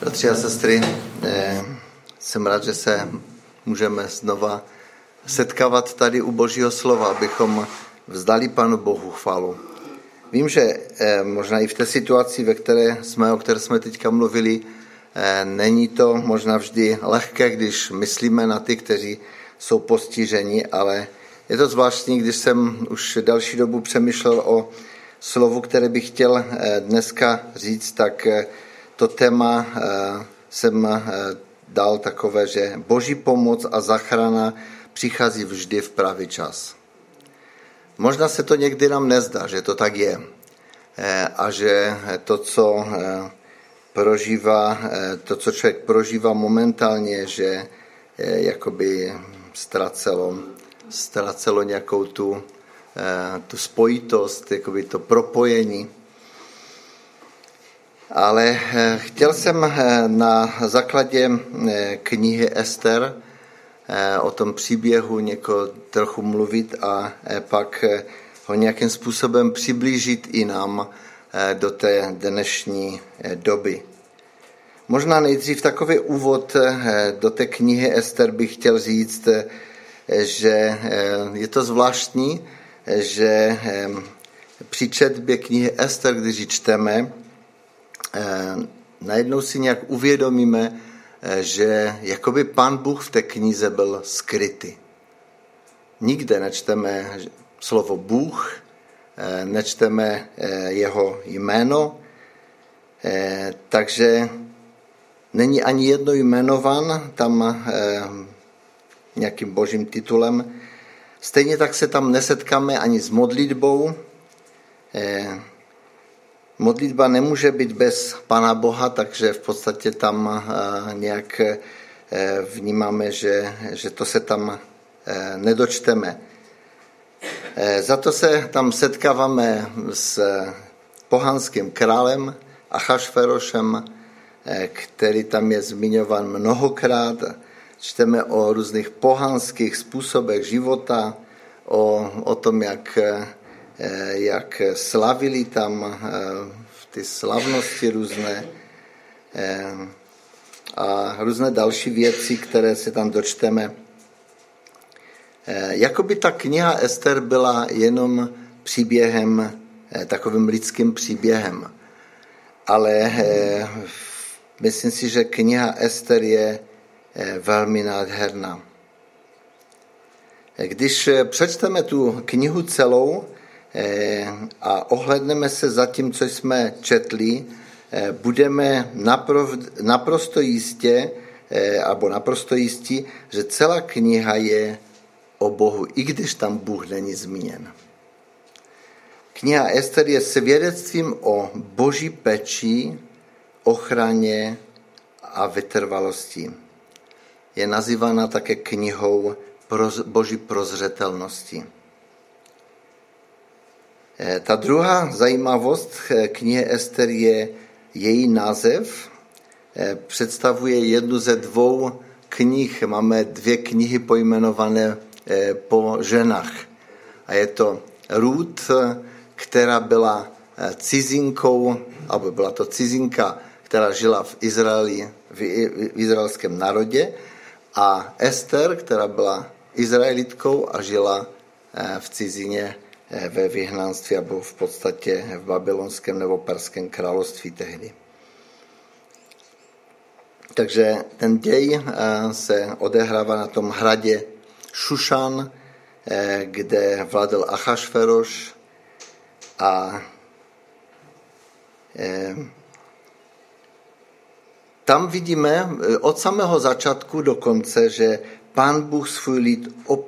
Bratři a sestry, eh, jsem rád, že se můžeme znova setkávat tady u Božího slova, abychom vzdali Panu Bohu chválu. Vím, že eh, možná i v té situaci, ve které jsme, o které jsme teďka mluvili, eh, není to možná vždy lehké, když myslíme na ty, kteří jsou postiženi, ale je to zvláštní, když jsem už další dobu přemýšlel o slovu, které bych chtěl dneska říct, tak to téma eh, jsem eh, dal takové, že boží pomoc a zachrana přichází vždy v pravý čas. Možná se to někdy nám nezdá, že to tak je. Eh, a že to, co prožívá, to, co člověk prožívá momentálně, že jakoby ztracelo, ztracelo nějakou tu, tu spojitost, jakoby to propojení. Ale eh, chtěl jsem eh, na základě eh, knihy Ester o tom příběhu něko trochu mluvit a pak ho nějakým způsobem přiblížit i nám do té dnešní doby. Možná nejdřív takový úvod do té knihy Ester bych chtěl říct, že je to zvláštní, že při četbě knihy Ester, když ji čteme, najednou si nějak uvědomíme, eh, že jakoby pan Bůh v té knize byl skrytý. Nikde nečteme slovo Bůh, eh, nečteme jeho jméno, takže není ani jedno jmenovan tam nějakým božím titulem. Stejně tak se tam nesetkáme ani s modlitbou, Modlitba nemůže být bez Pana Boha, takže v podstatě tam eh, nějak eh, vnímáme, že, že to se tam eh, nedočteme. Za to se tam setkáváme s pohanským králem Achašferošem, který tam je zmiňovan mnohokrát. Čteme o různých pohanských způsobech života, o, o tom, jak jak slavili tam eh, ty slavnosti různé eh, a různé další věci, které se tam dočteme. Jakoby ta kniha Ester byla jenom příběhem, takovým lidským příběhem. Ale myslím si, že kniha Ester je velmi nádherná. Když přečteme tu knihu celou, Eh, a ohledneme se za tím, co jsme četli, eh, budeme naprosto jistě, eh, alebo naprosto jistí, že celá kniha je o Bohu, i když tam Bůh není zmíněn. Kniha Ester je svědectvím o boží peči, ochraně a vytrvalosti. Je nazývána také knihou boží prozřetelnosti. Eh, ta druhá zajímavost eh, knihy Ester je její název. Eh, představuje jednu ze dvou knih. Máme dvě knihy pojmenované po ženách. A je to Ruth, která byla cizinkou, alebo byla to cizinka, která žila v Izraeli, v izraelském národě, a Ester, která byla Izraelitkou a žila v cizině ve vyhnanství, nebo v podstatě v babylonském nebo perském království tehdy. Takže ten děj eh, se odehrává na tom hradě Šušan, eh, kde vládl Achašferoš a tam vidíme od samého začátku do konce, že pán Bůh svůj lid Eh,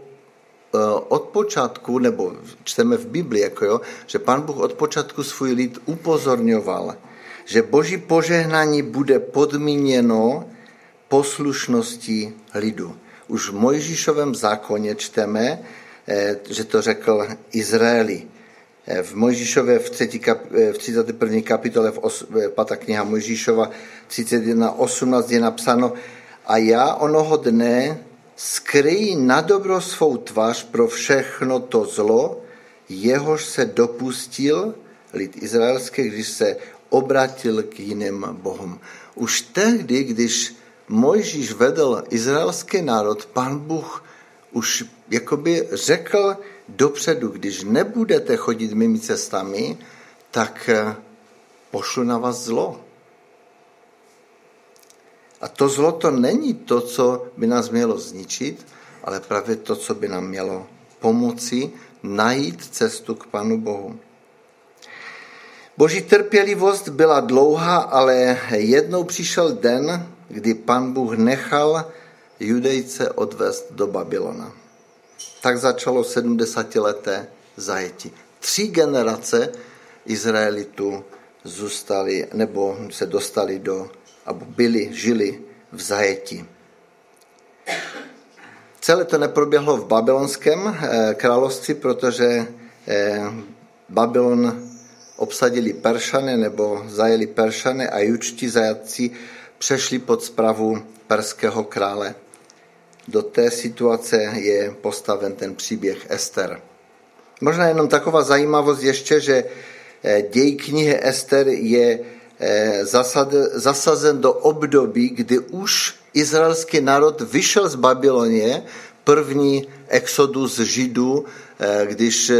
od počátku, nebo čteme v Biblii, jako jo, že pan Bůh od počátku svůj lid upozorňoval, že boží požehnání bude podmíněno poslušností lidu. Už v Mojžíšovém zákoně čteme, eh, že to řekl Izraeli. Eh, v Mojžíšově v, 3, kap, v 31. kapitole v, os, v pata kniha Mojžíšova 31.18 je napsáno a já onoho dne skryjí na dobro svou tvář pro všechno to zlo, jehož se dopustil lid izraelský, když se obratil k jiným bohům. už tehdy, když Mojžíš vedl izraelský národ, pan Bůh už jakoby řekl dopředu, když nebudete chodit mými cestami, tak eh, pošlu na vás zlo. A to zlo to není to, co by nás mělo zničit, ale právě to, co by nám mělo pomoci najít cestu k Panu Bohu. Boží trpělivost byla dlouhá, ale jednou přišel den, kdy pan Bůh nechal judejce odvést do Babylona. Tak začalo 70 leté zajetí. Tři generace Izraelitů zůstali, nebo se dostali do, aby byli, žili v zajetí. Celé to neproběhlo v babylonském eh, království, protože eh, Babylon obsadili Peršany nebo zajeli Peršany a jučtí zajatci přešli pod spravu perského krále. Do té situace je postaven ten příběh Ester. Možná jenom taková zajímavost ještě, že eh, děj knihy Ester je zasazen do období, kdy už izraelský národ vyšel z Babylonie, první exodus Židů, eh, když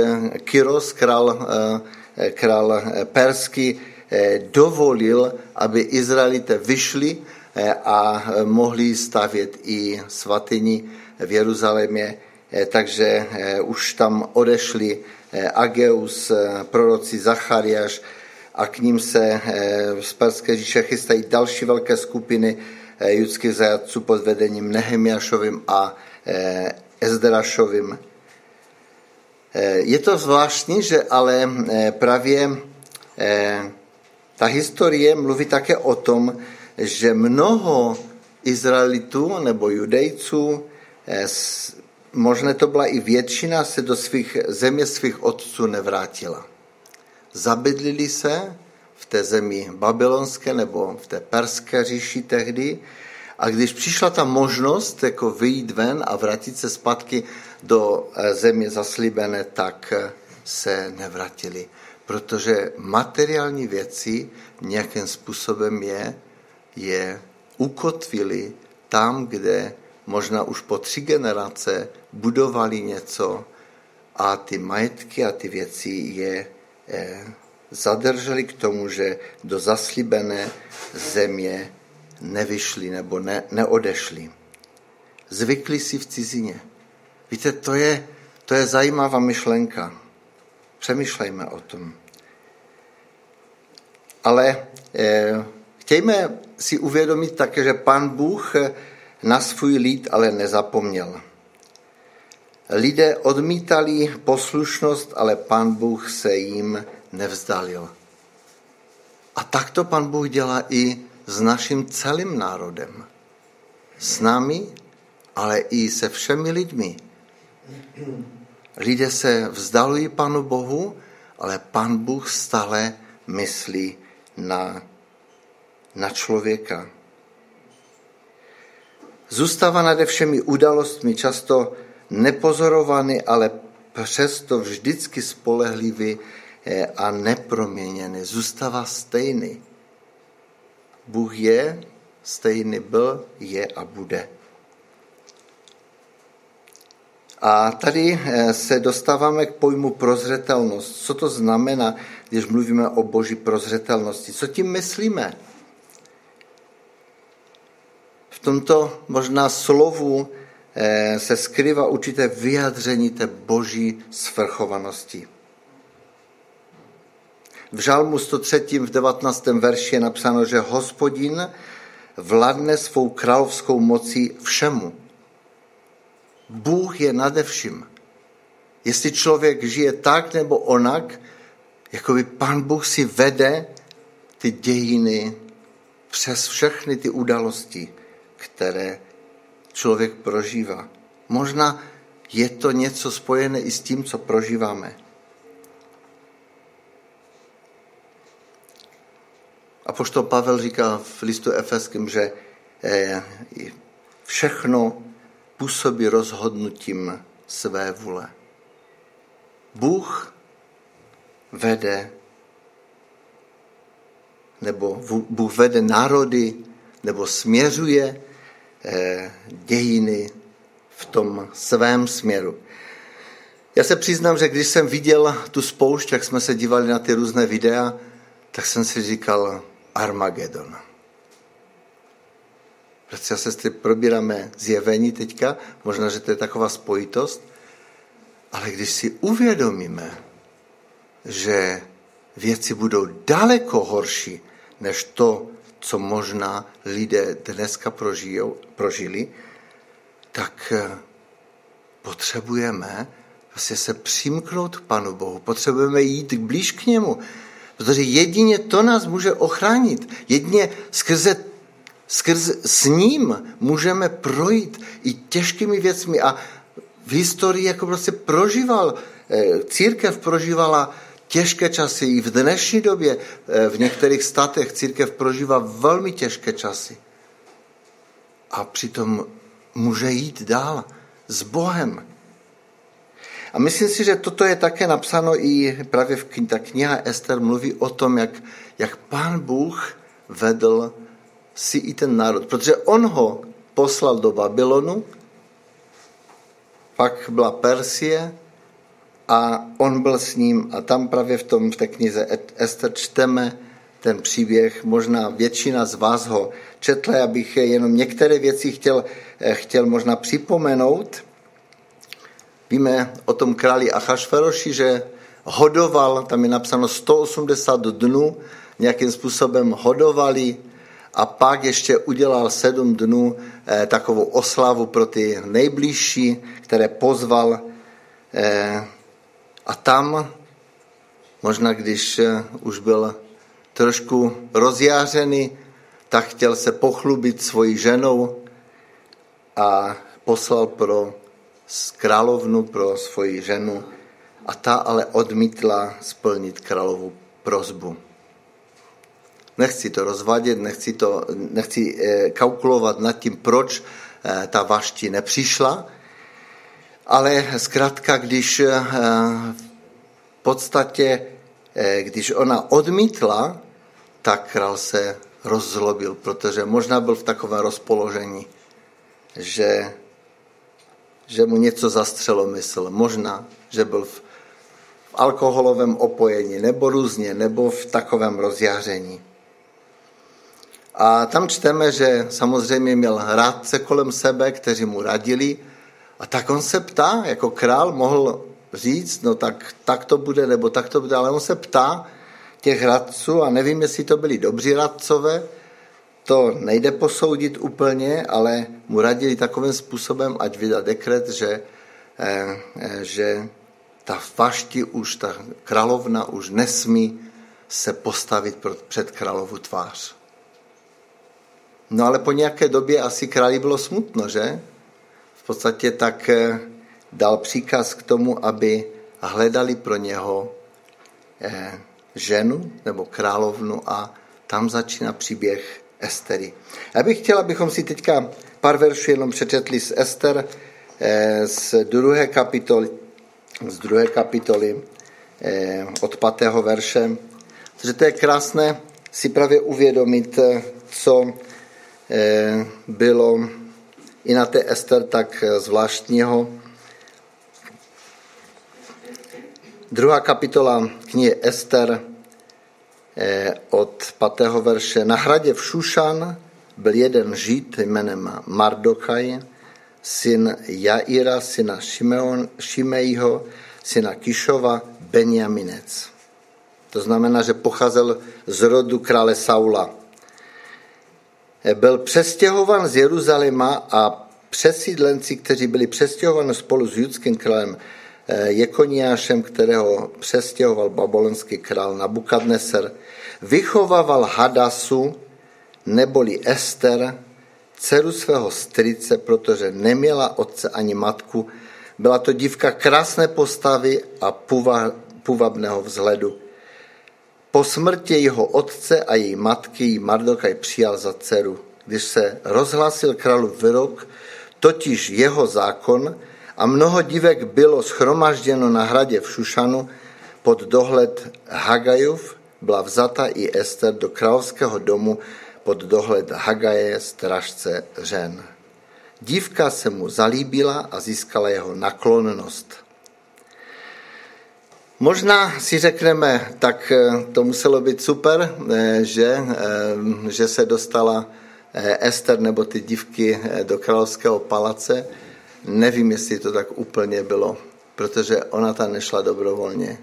Kyros, král, král perský, dovolil, aby Izraelité vyšli a mohli stavět i svatyni v Jeruzalémě, takže už tam odešli Ageus, proroci Zachariáš a k ním se z Perské říše chystají další velké skupiny judských zajatců pod vedením Nehemiašovým a Ezdrašovým. Je to zvláštní, že ale právě ta historie mluví také o tom, že mnoho Izraelitů nebo judejců, eh, možná to byla i většina, se do svých země svých otců nevrátila. Zabydlili se v té zemi babylonské nebo v té perské říši tehdy a když přišla ta možnost jako vyjít ven a vrátit se zpátky do eh, země zaslíbené, tak eh, se nevrátili. Protože materiální věci nějakým způsobem je je ukotvili tam, kde možná už po tři generace budovali něco a ty majetky a ty věci je zadrželi k tomu, že do zaslíbené země nevyšli nebo ne, neodešli. Zvykli si v cizině. Víte, to je, to je zajímavá myšlenka. Přemýšlejme o tom. Ale eh, chtějme si uvědomit také, že pan Bůh na svůj lid ale nezapomněl. Lidé odmítali poslušnost, ale pan Bůh se jim nevzdalil. A tak to pan Bůh dělá i s naším celým národem. S námi, ale i se všemi lidmi. Lidé se vzdalují panu Bohu, ale pan Bůh stále myslí na na člověka. Zůstává nade všemi událostmi často nepozorovaný, ale přesto vždycky spolehlivý eh, a neproměněný. Zůstává stejný. Bůh je, stejný byl, je a bude. A tady eh, se dostáváme k pojmu prozřetelnost. Co to znamená, když mluvíme o boží prozřetelnosti? Co tím myslíme? v tomto možná slovu se skrývá určité vyjádření té boží svrchovanosti. V žalmu 103. v 19. verši je napsáno, že hospodin vládne svou královskou mocí všemu. Bůh je nade vším. Jestli člověk žije tak nebo onak, jako by pan Bůh si vede ty dějiny přes všechny ty události, které člověk prožívá. Možná je to něco spojené i s tím, co prožíváme. A poštol Pavel říká v listu Efeském, že eh, všechno působí rozhodnutím své vůle. Bůh vede, nebo Bůh vede národy nebo směřuje dějiny v tom svém směru. Já se přiznám, že když jsem viděl tu spoušť, jak jsme se dívali na ty různé videa, tak jsem si říkal Armagedon. Bratři a sestry, probíráme zjevení teďka, možná, že to je taková spojitost, ale když si uvědomíme, že věci budou daleko horší, než to, co možná lidé dneska prožijou, prožili, tak eh, potřebujeme vlastně se přimknout k Panu Bohu. Potřebujeme jít blíž k němu, protože jedině to nás může ochránit. Jedině skrze, skrze s ním můžeme projít i těžkými věcmi a v historii jako prostě prožíval, eh, církev prožívala těžké časy. I v dnešní době eh, v některých státech církev prožívá velmi těžké časy. A přitom může jít dál s Bohem. A myslím si, že toto je také napsáno i právě v ta kniha Ester mluví o tom, jak, jak pán Bůh vedl si i ten národ. Protože on ho poslal do Babylonu, pak byla Persie a on byl s ním a tam právě v, tom, v té knize Ester čteme ten příběh, možná většina z vás ho četla, já bych jenom některé věci chtěl, eh, chtěl možná připomenout. Víme o tom králi Achašveroši, že hodoval, tam je napsáno 180 dnů, nějakým způsobem hodovali a pak ještě udělal sedm dnů eh, takovou oslavu pro ty nejbližší, které pozval eh, a tam, možná když eh, už byl trošku rozjářený, tak chtěl se pochlubit svojí ženou a poslal pro královnu, pro svoji ženu a ta ale odmítla splnit královu prozbu. Nechci to rozvádět, nechci, to, nechci eh, kalkulovat nad tím, proč eh, ta vašti nepřišla, ale zkrátka, když eh, v podstatě, eh, když ona odmítla, tak král se rozzlobil, protože možná byl v takovém rozpoložení, že, že mu něco zastřelo mysl. Možná, že byl v, v alkoholovém opojení, nebo různě, nebo v takovém rozjáření. A tam čteme, že samozřejmě měl rádce kolem sebe, kteří mu radili, a tak on se ptá, jako král mohl říct, no tak, tak to bude, nebo tak to bude, ale on se ptá těch radců a nevím, jestli to byli dobří radcové, to nejde posoudit úplně, ale mu radili takovým způsobem, ať vydá dekret, že, eh, eh, že ta vašti už, ta královna už nesmí se postavit před královu tvář. No ale po nějaké době asi králi bylo smutno, že? Podstatě tak eh, dal příkaz k tomu, aby hledali pro něho eh, ženu nebo královnu a tam začíná příběh Estery. Já bych chtěl, abychom si teďka pár veršů jenom přečetli z Ester eh, z druhé kapitoly, z druhé kapitoly od pátého verše, protože to je krásné si právě uvědomit, co bylo i na té Ester tak eh, zvláštního. Druhá kapitola knihy Ester eh, od patého verše. Na hradě v Šušan byl jeden žít jménem Mardokaj, syn Jaira, syna Šimeon, Šimejho, syna Kišova, Benjaminec. To znamená, že pocházel z rodu krále Saula byl přestěhovan z Jeruzaléma a přesídlenci, kteří byli přestěhováni spolu s judským králem eh, Jekoniášem, kterého přestěhoval babylonský král Nabukadneser, vychovával Hadasu, neboli Ester, dceru svého strice, protože neměla otce ani matku. Byla to dívka krásné postavy a půvabného vzhledu. Po smrti jeho otce a její matky ji Mardokaj přijal za dceru. Když se rozhlásil králu vyrok, totiž jeho zákon, a mnoho divek bylo schromažděno na hradě v Šušanu pod dohled Hagajův, byla vzata i Ester do královského domu pod dohled Hagaje, stražce žen. Dívka se mu zalíbila a získala jeho naklonnost. Možná si řekneme, tak eh, to muselo být super, eh, že, eh, že se dostala Ester nebo ty dívky do královského palace. Nevím, jestli to tak úplně bylo, protože ona tam nešla dobrovolně.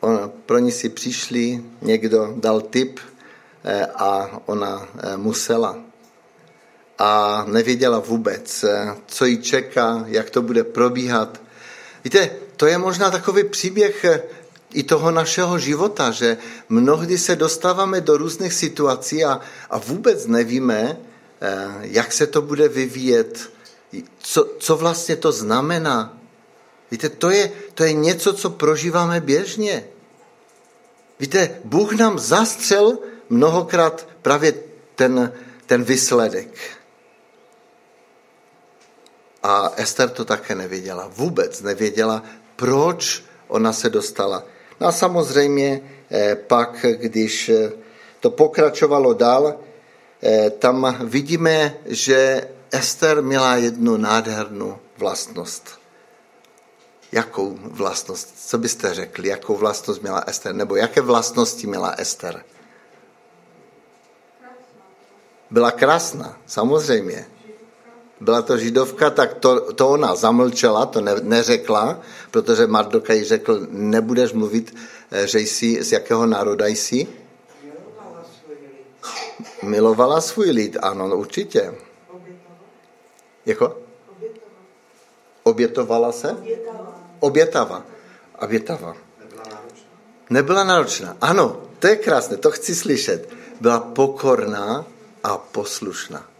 Ona, pro ní si přišli, někdo dal tip a ona musela. A nevěděla vůbec, co jí čeká, jak to bude probíhat. Víte, to je možná takový příběh eh, i toho našeho života, že mnohdy se dostáváme do různých situací a, a vůbec nevíme, eh, jak se to bude vyvíjet, co, co vlastně to znamená. Víte, to je, to je něco, co prožíváme běžně. Víte, Bůh nám zastřel mnohokrát právě ten, ten výsledek. A Ester to také nevěděla. Vůbec nevěděla, proč ona se dostala. No a samozřejmě eh, pak, když eh, to pokračovalo dál, eh, tam vidíme, že Ester měla jednu nádhernou vlastnost. Jakou vlastnost? Co byste řekli? Jakou vlastnost měla Ester? Nebo jaké vlastnosti měla Ester? Byla krásná, samozřejmě byla to židovka, tak to, to ona zamlčela, to ne, neřekla, protože Mardokaj řekl, nebudeš mluvit, eh, že jsi, z jakého národa jsi? Milovala svůj lid. Milovala svůj lid, ano, no, určitě. Jako? Obětovala se? Obětava. Obětava. Nebyla náročná. Ano, to je krásné, to chci slyšet. Byla pokorná a poslušná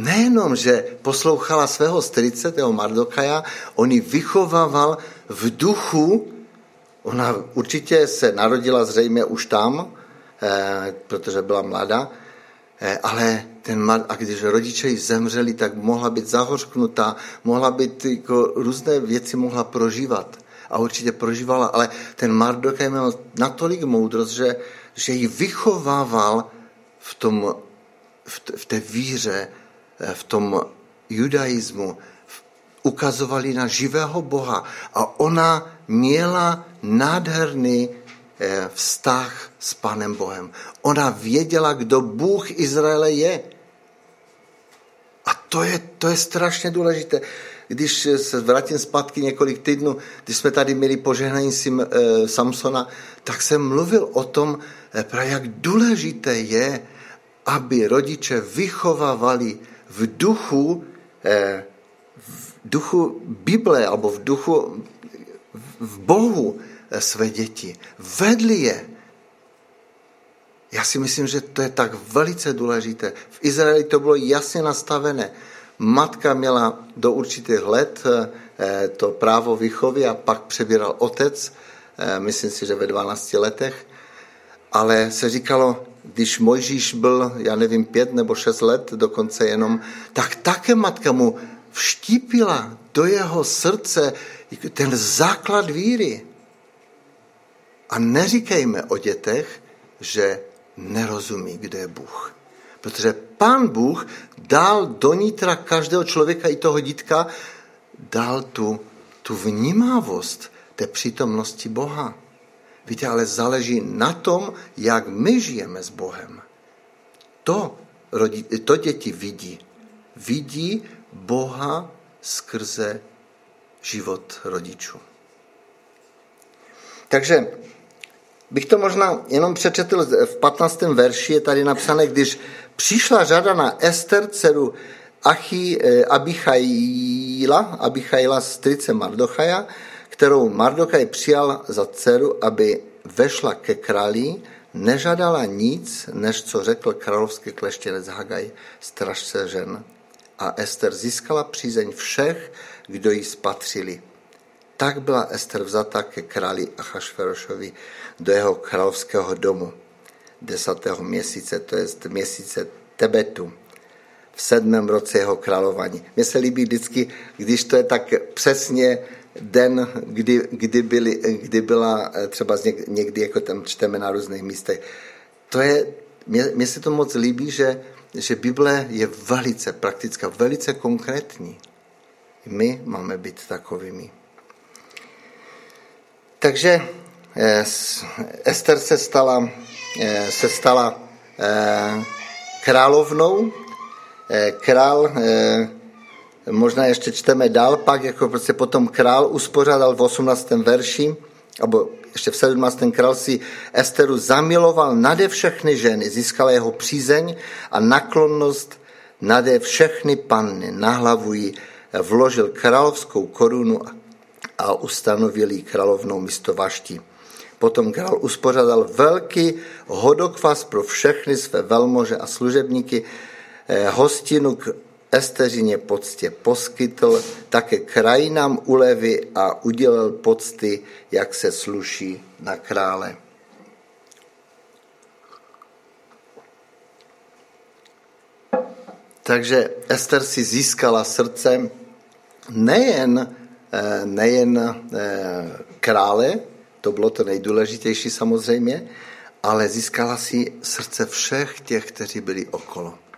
nejenom, že poslouchala svého strýce, toho Mardokaja, on ji vychovával v duchu, ona určitě se narodila zřejmě už tam, eh, protože byla mladá, eh, ale ten, a když rodiče jí zemřeli, tak mohla být zahořknutá, mohla být jako, různé věci mohla prožívat. A určitě prožívala, ale ten Mardokaj měl natolik moudrost, že, že ji vychovával v, tom, v té víře, v tom judaismu ukazovali na živého Boha a ona měla nádherný eh, vztah s Panem Bohem. Ona věděla, kdo Bůh Izraele je. A to je, to je strašně důležité. Když se vrátím zpátky několik týdnů, když jsme tady měli požehnání Sim, e, Samsona, tak jsem mluvil o tom, e, jak důležité je, aby rodiče vychovávali v duchu, eh, v duchu Bible, alebo v duchu v Bohu eh, své děti. Vedli je. Já si myslím, že to je tak velice důležité. V Izraeli to bylo jasně nastavené. Matka měla do určitých let eh, to právo výchovy a pak přebíral otec, myslím si, že ve 12 letech. Ale se říkalo, když Mojžíš byl, já nevím, pět nebo šest let dokonce jenom, tak také matka mu vštípila do jeho srdce ten základ víry. A neříkejme o dětech, že nerozumí, kde je Bůh. Protože pán Bůh dal do nitra každého člověka i toho dítka, dal tu, tu vnímavost té přítomnosti Boha. Víte, ale záleží na tom, jak my žijeme s Bohem. To, rodi, to děti vidí. Vidí Boha skrze život rodičů. Takže bych to možná jenom přečetl v 15. verši, je tady napsané, když přišla řada na Ester, dceru Achy, eh, Abichaila, Abichaila strice Mardochaja, kterou Mardokaj přijal za dceru, aby vešla ke králi, nežadala nic, než co řekl královský kleštěnec Hagaj, stražce žen. A Ester získala přízeň všech, kdo jí spatřili. Tak byla Ester vzata ke králi Achašverošovi do jeho královského domu desátého měsíce, to je měsíce Tebetu, v sedmém roce jeho králování. Mně se líbí vždycky, když to je tak přesně den, kdy, kdy, byli, kdy byla eh, třeba někdy, jako tam čteme na různých místech. To je mně se to moc líbí, že, že Bible je velice praktická, velice konkrétní. My máme být takovými. Takže eh, Ester se stala, eh, se stala královnou. Král, možná ještě čteme dál, pak jako prostě potom král uspořádal v 18. verši, nebo ještě v 17. král si Esteru zamiloval nade všechny ženy, získala jeho přízeň a naklonnost nade všechny panny. Na hlavu jí vložil královskou korunu a ustanovil jí královnou místo Vaští. Potom král uspořádal velký hodokvas pro všechny své velmože a služebníky. Eh, hostinu k Esteřině poctě poskytl, také krajinám ulevy a udělal pocty, jak se sluší na krále. Takže Ester si získala srdce nejen, eh, nejen eh, krále, to bylo to nejdůležitější samozřejmě, ale získala si srdce všech těch, kteří byli okolo.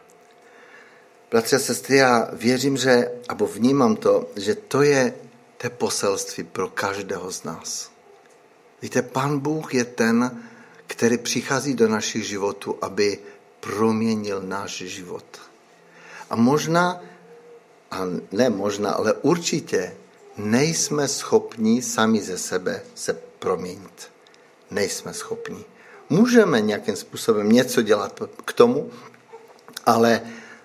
Bratři a sestry, já věřím, že, abo vnímám to, že to je to poselství pro každého z nás. Víte, Pán Bůh je ten, který přichází do našich životů, aby proměnil náš život. A možná, a ne možná, ale určitě nejsme schopni sami ze sebe se proměnit. Nejsme schopni. Můžeme nějakým způsobem něco dělat k tomu, ale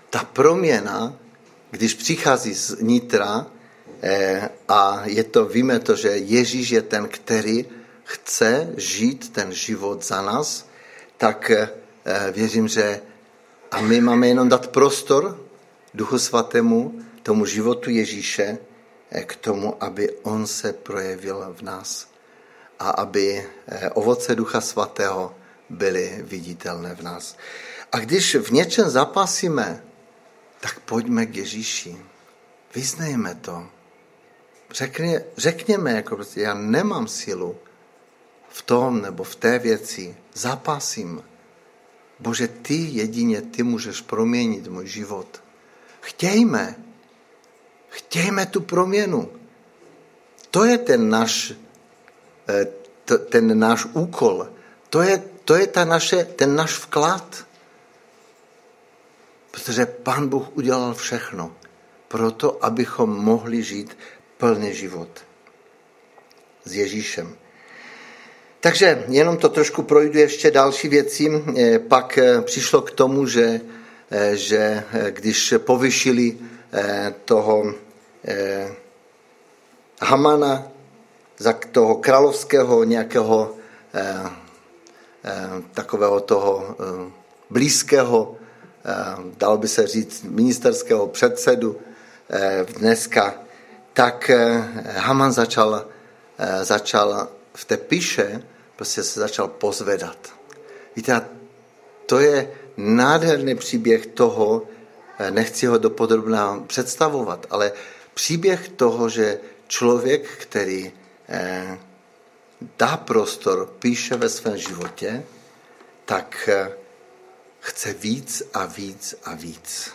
ta proměna, když přichází z nitra eh, a je to, víme to, že Ježíš je ten, který chce žít ten život za nás, tak eh, věřím, že a my máme jenom dát prostor Duchu Svatému, tomu životu Ježíše, eh, k tomu, aby on se projevil v nás a aby ovoce Ducha Svatého byly viditelné v nás. A když v něčem zapasíme, tak pojďme k Ježíši. Vyznejme to. Řekně, řekněme, jako prostě, já nemám sílu v tom nebo v té věci. Zapasím. Bože, ty jedině, ty můžeš proměnit můj život. Chtějme. Chtějme tu proměnu. To je ten náš, eh, ten náš úkol. To je, to je ta naše, ten náš vklad. Protože Pán Bůh udělal všechno proto, abychom mohli žít plný život s Ježíšem. Takže jenom to trošku projdu ještě další věci. Eh, pak eh, přišlo k tomu, že, eh, že když povyšili toho Hamana za toho královského nějakého takového toho blízkého dalo by se říct, ministerského předsedu eh, dneska, tak eh, Haman začal, začal v té píše, prostě se začal pozvedat. Víte, to je nádherný příběh toho, nechci ho dopodrobná představovat, ale příběh toho, že člověk, který dá prostor, píše ve svém životě, tak chce víc a víc a víc.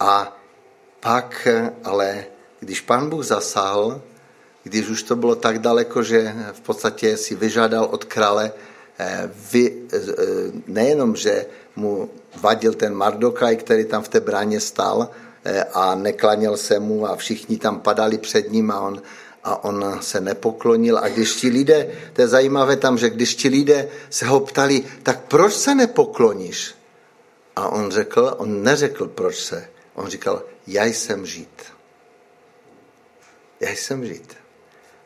A pak ale, když pán Bůh zasáhl, když už to bylo tak daleko, že v podstatě si vyžádal od krále eh, vy, eh, nejenom, že mu vadil ten Mardokaj, který tam v té bráně stál eh, a neklaněl se mu a všichni tam padali před ním a on, a on se nepoklonil. A když ti lidé, to je zajímavé tam, že když ti lidé se ho ptali, tak proč se nepokloníš? A on řekl, on neřekl, proč se. On říkal, já jsem žít. Já jsem žít.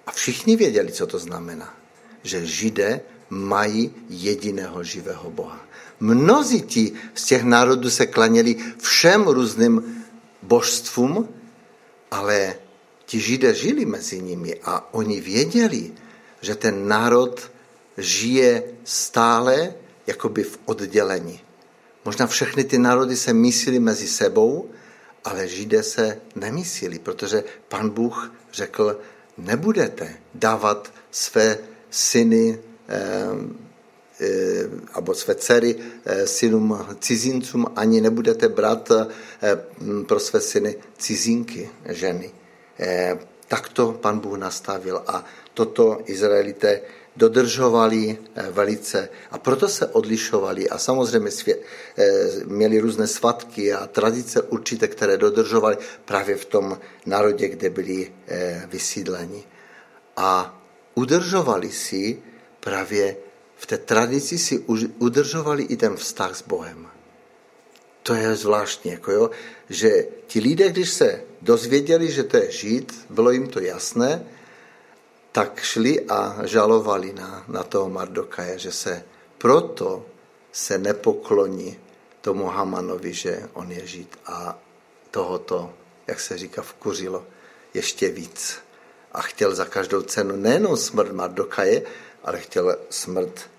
A všichni věděli, co to znamená. Že židé mají jediného živého Boha. Mnozí ti z těch národů se klaněli všem různým božstvům, ale ti židé žili mezi nimi a oni věděli, že ten národ žije stále jakoby v oddělení. Možná všechny ty národy se myslili mezi sebou, ale Židé se nemyslili, protože pan Bůh řekl, nebudete dávat své syny eh, nebo své dcery synům cizincům, ani nebudete brát pro své syny cizinky, ženy. Tak to pan Bůh nastavil a toto Izraelité dodržovali eh, velice a proto se odlišovali a samozřejmě svě, eh, měli různé svatky a tradice určité, které dodržovali právě v tom národě, kde byli eh, vysídleni. A udržovali si právě v té tradici si udržovali i ten vztah s Bohem. To je zvláštní, jako jo, že ti lidé, když se dozvěděli, že to je žít, bylo jim to jasné, tak šli a žalovali na, na toho Mardokaje, že se proto se nepokloní tomu Hamanovi, že on je žid a tohoto, jak se říká, vkuřilo ještě víc. A chtěl za každou cenu nejenom smrt Mardokaje, ale chtěl smrt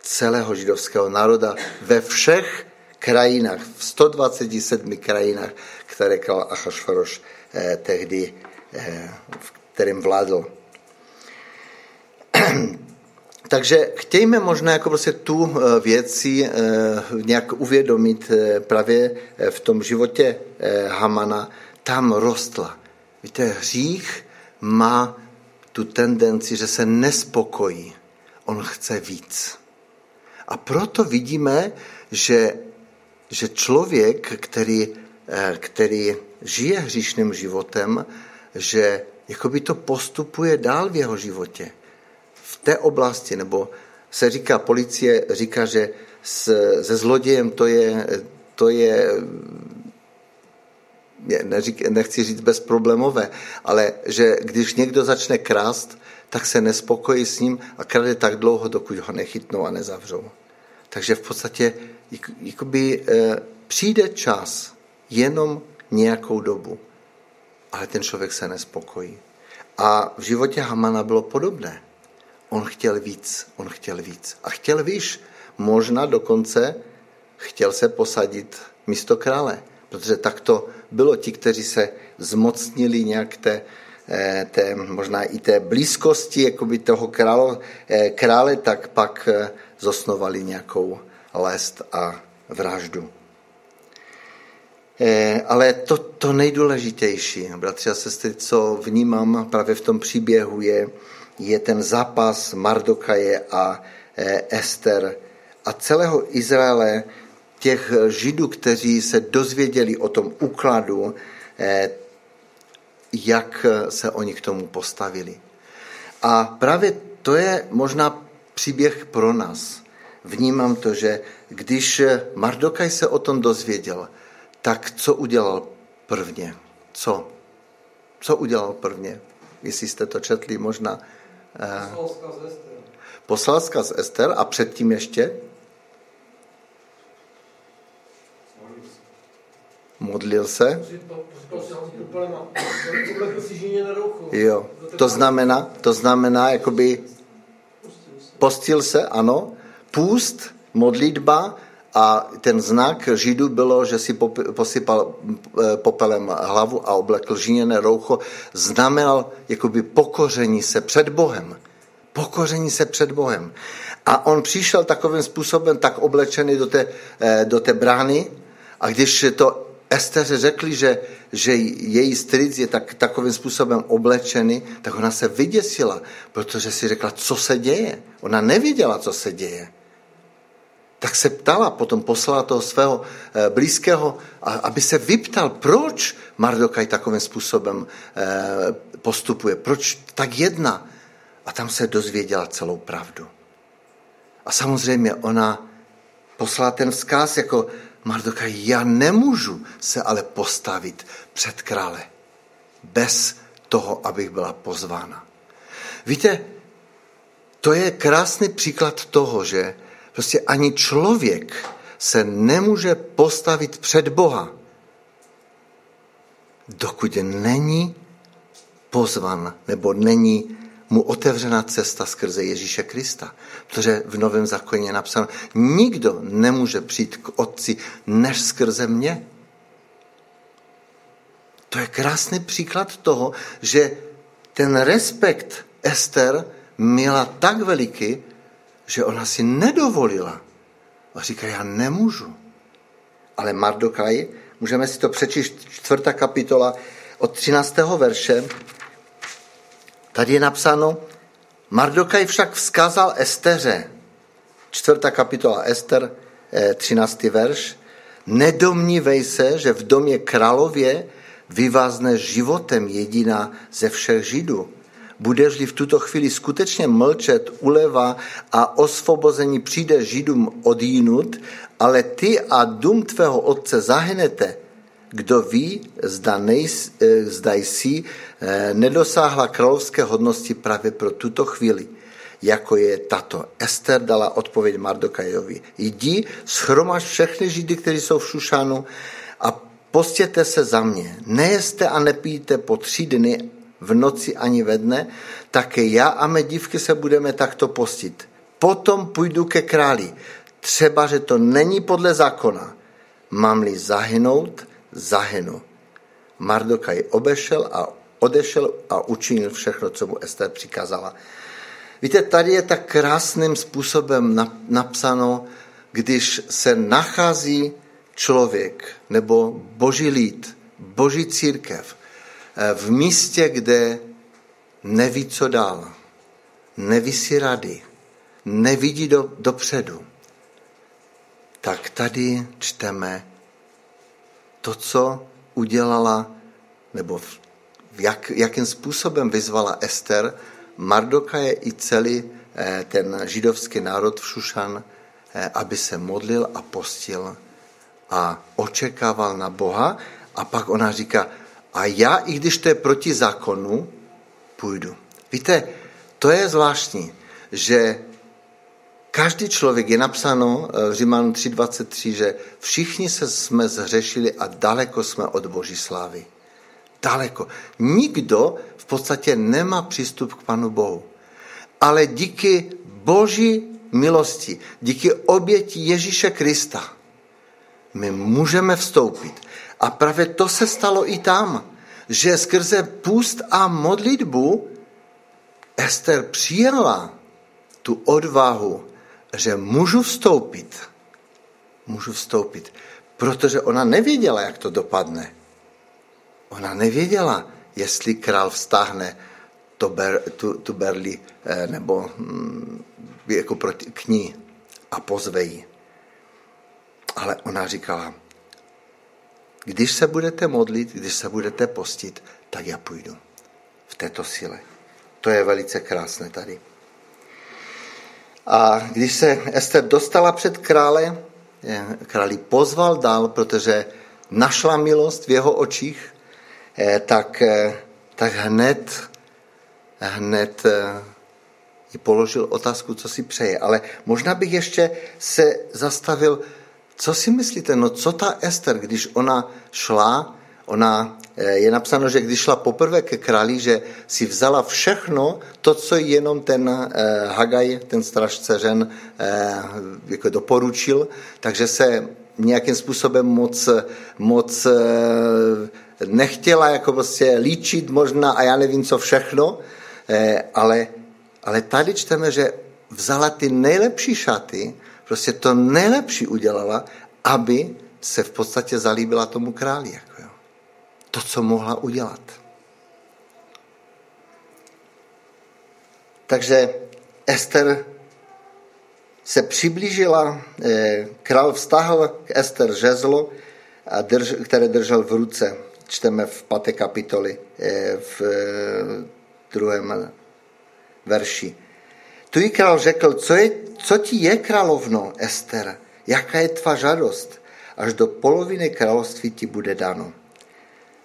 celého židovského národa ve všech krajinách, v 127 krajinách, které král Achašvaroš eh, tehdy, eh, v kterým vládl. Takže chtějme možná jako prostě tu eh, věci nějak uvědomit právě v tom životě Hamana. Tam rostla. Víte, hřích má tu tendenci, že se nespokojí. On chce víc. A proto vidíme, že, že člověk, který, který žije hříšným životem, že jakoby to postupuje dál v jeho životě té oblasti, nebo se říká, policie říká, že se zlodějem to je, to je neřík, nechci říct bezproblémové, ale že když někdo začne krást, tak se nespokojí s ním a krade tak dlouho, dokud ho nechytnou a nezavřou. Takže v podstatě jakoby, e, přijde čas jenom nějakou dobu, ale ten člověk se nespokojí. A v životě Hamana bylo podobné. On chtěl víc, on chtěl víc. A chtěl víš, možná dokonce chtěl se posadit místo krále, protože tak to bylo ti, kteří se zmocnili nějak té, eh, té možná i té blízkosti jakoby toho králo, eh, krále, tak pak eh, zosnovali nějakou lest a vraždu. Ale to, to nejdůležitější, bratři a sestry, co vnímám právě v tom příběhu, je, je ten zápas Mardokaje a e, Ester a celého Izraele, těch židů, kteří se dozvěděli o tom úkladu, e, jak se oni k tomu postavili. A právě to je možná příběh pro nás. Vnímám to, že když Mardokaj se o tom dozvěděl, tak co udělal prvně? Co? Co udělal prvně? Jestli jste to četli možná Poslal z Ester a předtím ještě? Modlil se? Jo, to znamená, to znamená, jakoby postil se, ano, půst, modlitba a ten znak Židů bylo, že si posypal eh, popelem hlavu a oblekl žíněné roucho, znamenal jakoby pokoření se před Bohem. Pokoření se před Bohem. A on přišel takovým způsobem, tak oblečený do té, eh, do té brány a když to Esteře řekli, že, že její stric je tak, takovým způsobem oblečený, tak ona se vyděsila, protože si řekla, co se děje. Ona nevěděla, co se děje tak se ptala, potom poslala toho svého eh, blízkého, aby se vyptal, proč Mardokaj takovým způsobem eh, postupuje, proč tak jedná. A tam se dozvěděla celou pravdu. A samozřejmě ona poslala ten vzkaz jako Mardokaj, já nemůžu se ale postavit před krále bez toho, abych byla pozvána. Víte, to je krásný příklad toho, že Prostě ani člověk se nemůže postavit před Boha, dokud není pozvan nebo není mu otevřena cesta skrze Ježíše Krista. Protože v Novém zákoně je napsáno, nikdo nemůže přijít k Otci než skrze mě. To je krásný příklad toho, že ten respekt Ester měla tak veliký, že ona si nedovolila. A říká, já nemůžu. Ale Mardokaj, můžeme si to přečíst, čtvrtá kapitola od 13. verše, tady je napsáno, Mardokaj však vzkázal Esteře, čtvrtá kapitola Ester, 13. Eh, verš, nedomnívej se, že v domě králově vyvázne životem jediná ze všech židů. Budeš-li v tuto chvíli skutečně mlčet, uleva a osvobození přijde židům odjinut, ale ty a dům tvého otce zahynete, kdo ví, zda, nejs, eh, zda jsi eh, nedosáhla královské hodnosti právě pro tuto chvíli jako je tato. Ester dala odpověď Mardokajovi. Jdi, schromaž všechny židy, kteří jsou v Šušanu a postěte se za mě. Nejeste a nepijte po tři dny v noci ani ve dne, také já a mé dívky se budeme takto postit. Potom půjdu ke králi. Třeba, že to není podle zákona. Mám-li zahynout, zahynu. Mardokaj obešel a odešel a učinil všechno, co mu Ester přikázala. Víte, tady je tak krásným způsobem napsáno, když se nachází člověk nebo boží lid, boží církev v místě, kde neví, co dál, neví si rady, nevidí do, dopředu, tak tady čteme to, co udělala, nebo jak, jakým způsobem vyzvala Ester, Mardokaje i celý eh, ten židovský národ v Šušan, eh, aby se modlil a postil a očekával na Boha. A pak ona říká, a já, i když to je proti zákonu, půjdu. Víte, to je zvláštní, že každý člověk, je napsáno eh, v Římanu 3.23, že všichni se jsme zhřešili a daleko jsme od Boží slávy. Daleko. Nikdo v podstatě nemá přístup k Panu Bohu. Ale díky Boží milosti, díky oběti Ježíše Krista, my můžeme vstoupit. A právě to se stalo i tam, že skrze půst a modlitbu Ester přijela tu odvahu, že můžu vstoupit. Můžu vstoupit, protože ona nevěděla, jak to dopadne. Ona nevěděla, jestli král vztáhne to ber, tu, tu berli eh, nebo mm, jako proti, k ní a pozve ji. Ale ona říkala, když se budete modlit, když se budete postit, tak já půjdu v této síle. To je velice krásné tady. A když se Ester dostala před krále, králi pozval dál, protože našla milost v jeho očích, Eh, tak, eh, tak hned, hned eh, ji položil otázku, co si přeje. Ale možná bych ještě se zastavil, co si myslíte, no co ta Ester, když ona šla, ona, je napsáno, že když šla poprvé ke králi, že si vzala všechno, to, co jenom ten eh, Hagaj, ten stražce žen, eh, jako doporučil, takže se nějakým způsobem moc, moc eh, nechtěla jako prostě líčit možná a já nevím co všechno, eh, ale, ale tady čteme, že vzala ty nejlepší šaty, prostě to nejlepší udělala, aby se v podstatě zalíbila tomu králi. Jako jo. To, co mohla udělat. Takže Ester se přiblížila, eh, král vztahl k Ester žezlo, které držel v ruce čteme v páté kapitoli eh, v eh, druhém verši. Tu jí král řekl, co, je, co ti je královno, Ester, jaká je tvá žádost, až do poloviny království ti bude dáno.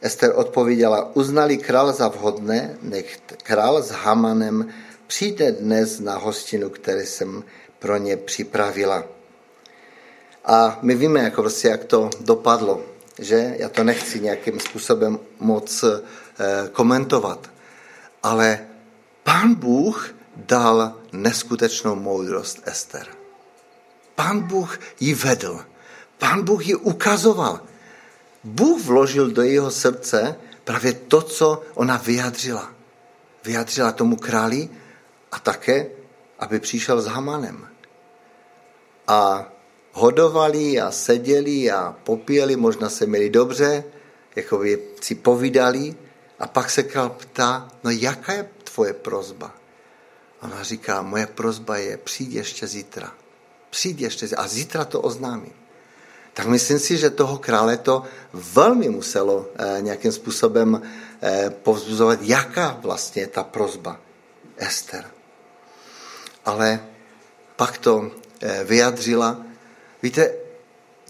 Ester odpověděla, uznali král za vhodné, nech král s Hamanem přijde dnes na hostinu, který jsem pro ně připravila. A my víme, jako prostě, jak to dopadlo že já to nechci nějakým způsobem moc eh, komentovat, ale pán Bůh dal neskutečnou moudrost Ester. Pán Bůh ji vedl. Pán Bůh ji ukazoval. Bůh vložil do jeho srdce právě to, co ona vyjadřila. Vyjadřila tomu králi a také, aby přišel s Hamanem. a hodovali a seděli a popíjeli, možná se měli dobře, jako by si povídali a pak se král ptá, no jaká je tvoje prozba? Ona říká, moje prozba je, přijď ještě zítra. Přijď ještě zítra. A zítra to oznámím. Tak myslím si, že toho krále to velmi muselo eh, nějakým způsobem eh, povzbuzovat, jaká vlastně je ta prozba Ester. Ale pak to eh, vyjadřila. Víte,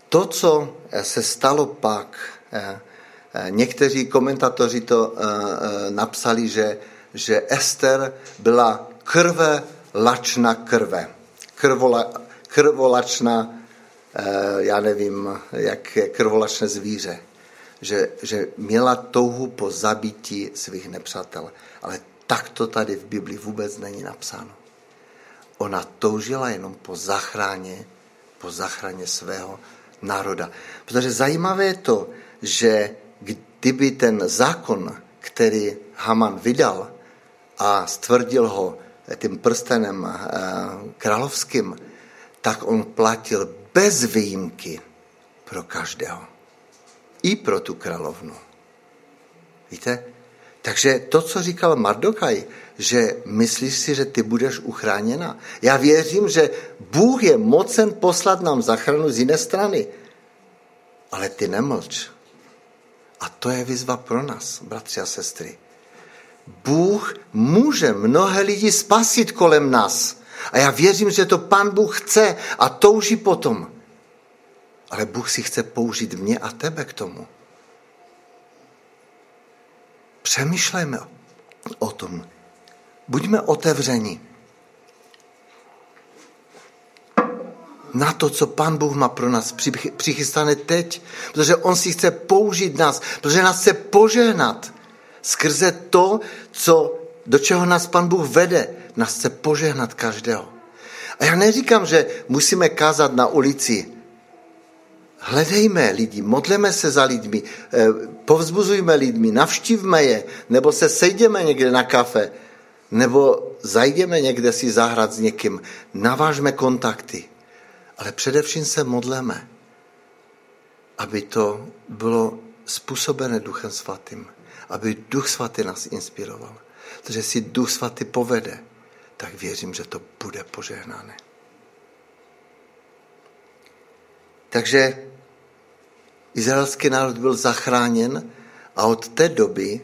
to, co se stalo pak, někteří komentatoři to napsali, že, že Ester byla krve lačna krve. Krvola, krvolačná, eh, já nevím, jak je krvolačné zvíře. Že, že měla touhu po zabití svých nepřátel. Ale tak to tady v Biblii vůbec není napsáno. Ona toužila jenom po zachráně, po zachráně svého národa. Protože zajímavé je to, že kdyby ten zákon, který Haman vydal a stvrdil ho tím prstenem eh, královským, tak on platil bez výjimky pro každého. I pro tu královnu. Víte? Takže to, co říkal Mardokaj, že myslíš si, že ty budeš uchráněna. Já věřím, že Bůh je mocen poslat nám zachranu z jiné strany. Ale ty nemlč. A to je výzva pro nás, bratři a sestry. Bůh může mnohé lidi spasit kolem nás. A já věřím, že to pan Bůh chce a touží potom. Ale Bůh si chce použít mě a tebe k tomu. Přemýšlejme o tom. Buďme otevřeni na to, co Pan Bůh má pro nás přichystané teď, protože On si chce použít nás, protože nás chce požehnat skrze to, co, do čeho nás Pan Bůh vede. Nás chce požehnat každého. A já neříkám, že musíme kázat na ulici, hledejme lidi, modleme se za lidmi, eh, povzbuzujme lidmi, navštívme je, nebo se sejdeme někde na kafe, nebo zajdeme někde si zahrát s někým, navážme kontakty. Ale především se modleme, aby to bylo způsobené Duchem Svatým, aby Duch Svatý nás inspiroval. Takže si Duch Svatý povede, tak věřím, že to bude požehnané. Takže izraelský národ byl zachráněn a od té doby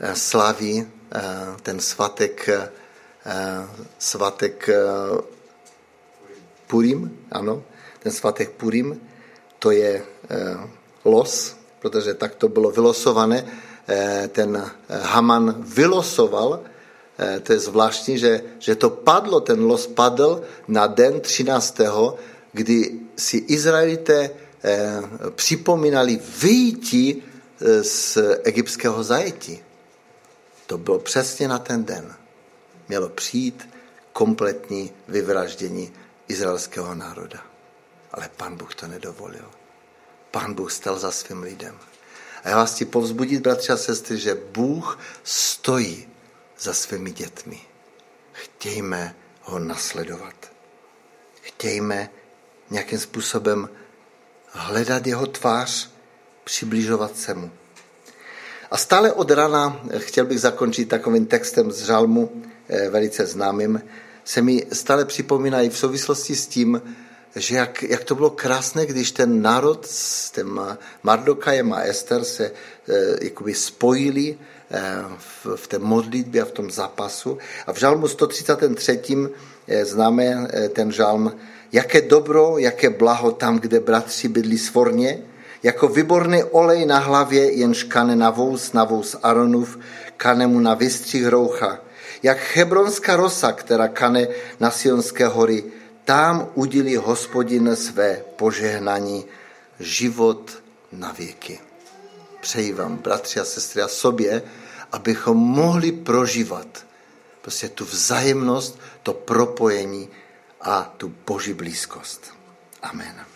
eh, slaví eh, ten svatek, eh, svatek Purim, ano, ten svatek Purim, to je los, protože tak to bylo vylosované. Ten Haman vylosoval, to je zvláštní, že, že to padlo, ten los padl na den 13. kdy si Izraelité Eh, připomínali vyjítí eh, z egyptského zajetí. To bylo přesně na ten den. Mělo přijít kompletní vyvraždění izraelského národa. Ale pan Bůh to nedovolil. Pan Bůh stal za svým lidem. A já vás chci povzbudit, bratři a sestry, že Bůh stojí za svými dětmi. Chtějme ho nasledovat. Chtějme nějakým způsobem hledat jeho tvář, přibližovat se mu. A stále od rana, chtěl bych zakončit takovým textem z žalmu, eh, velice známým, se mi stále připomínají v souvislosti s tím, že jak, jak to bylo krásné, když ten národ s tím Mardokajem a Ester se eh, jakoby spojili eh, v, v té modlitbě a v tom zápasu. A v žalmu 133. Eh, známe eh, ten žalm jaké dobro, jaké blaho tam, kde bratři bydlí svorně, jako vyborný olej na hlavě, jenž kane na vous, na vous Aronův, kane mu na vystřih roucha, jak hebronská rosa, která kane na Sionské hory, tam udělí hospodin své požehnání, život na věky. Přeji vám, bratři a sestry, a sobě, abychom mohli prožívat prostě tu vzájemnost, to propojení a tu boží blízkost. Amen.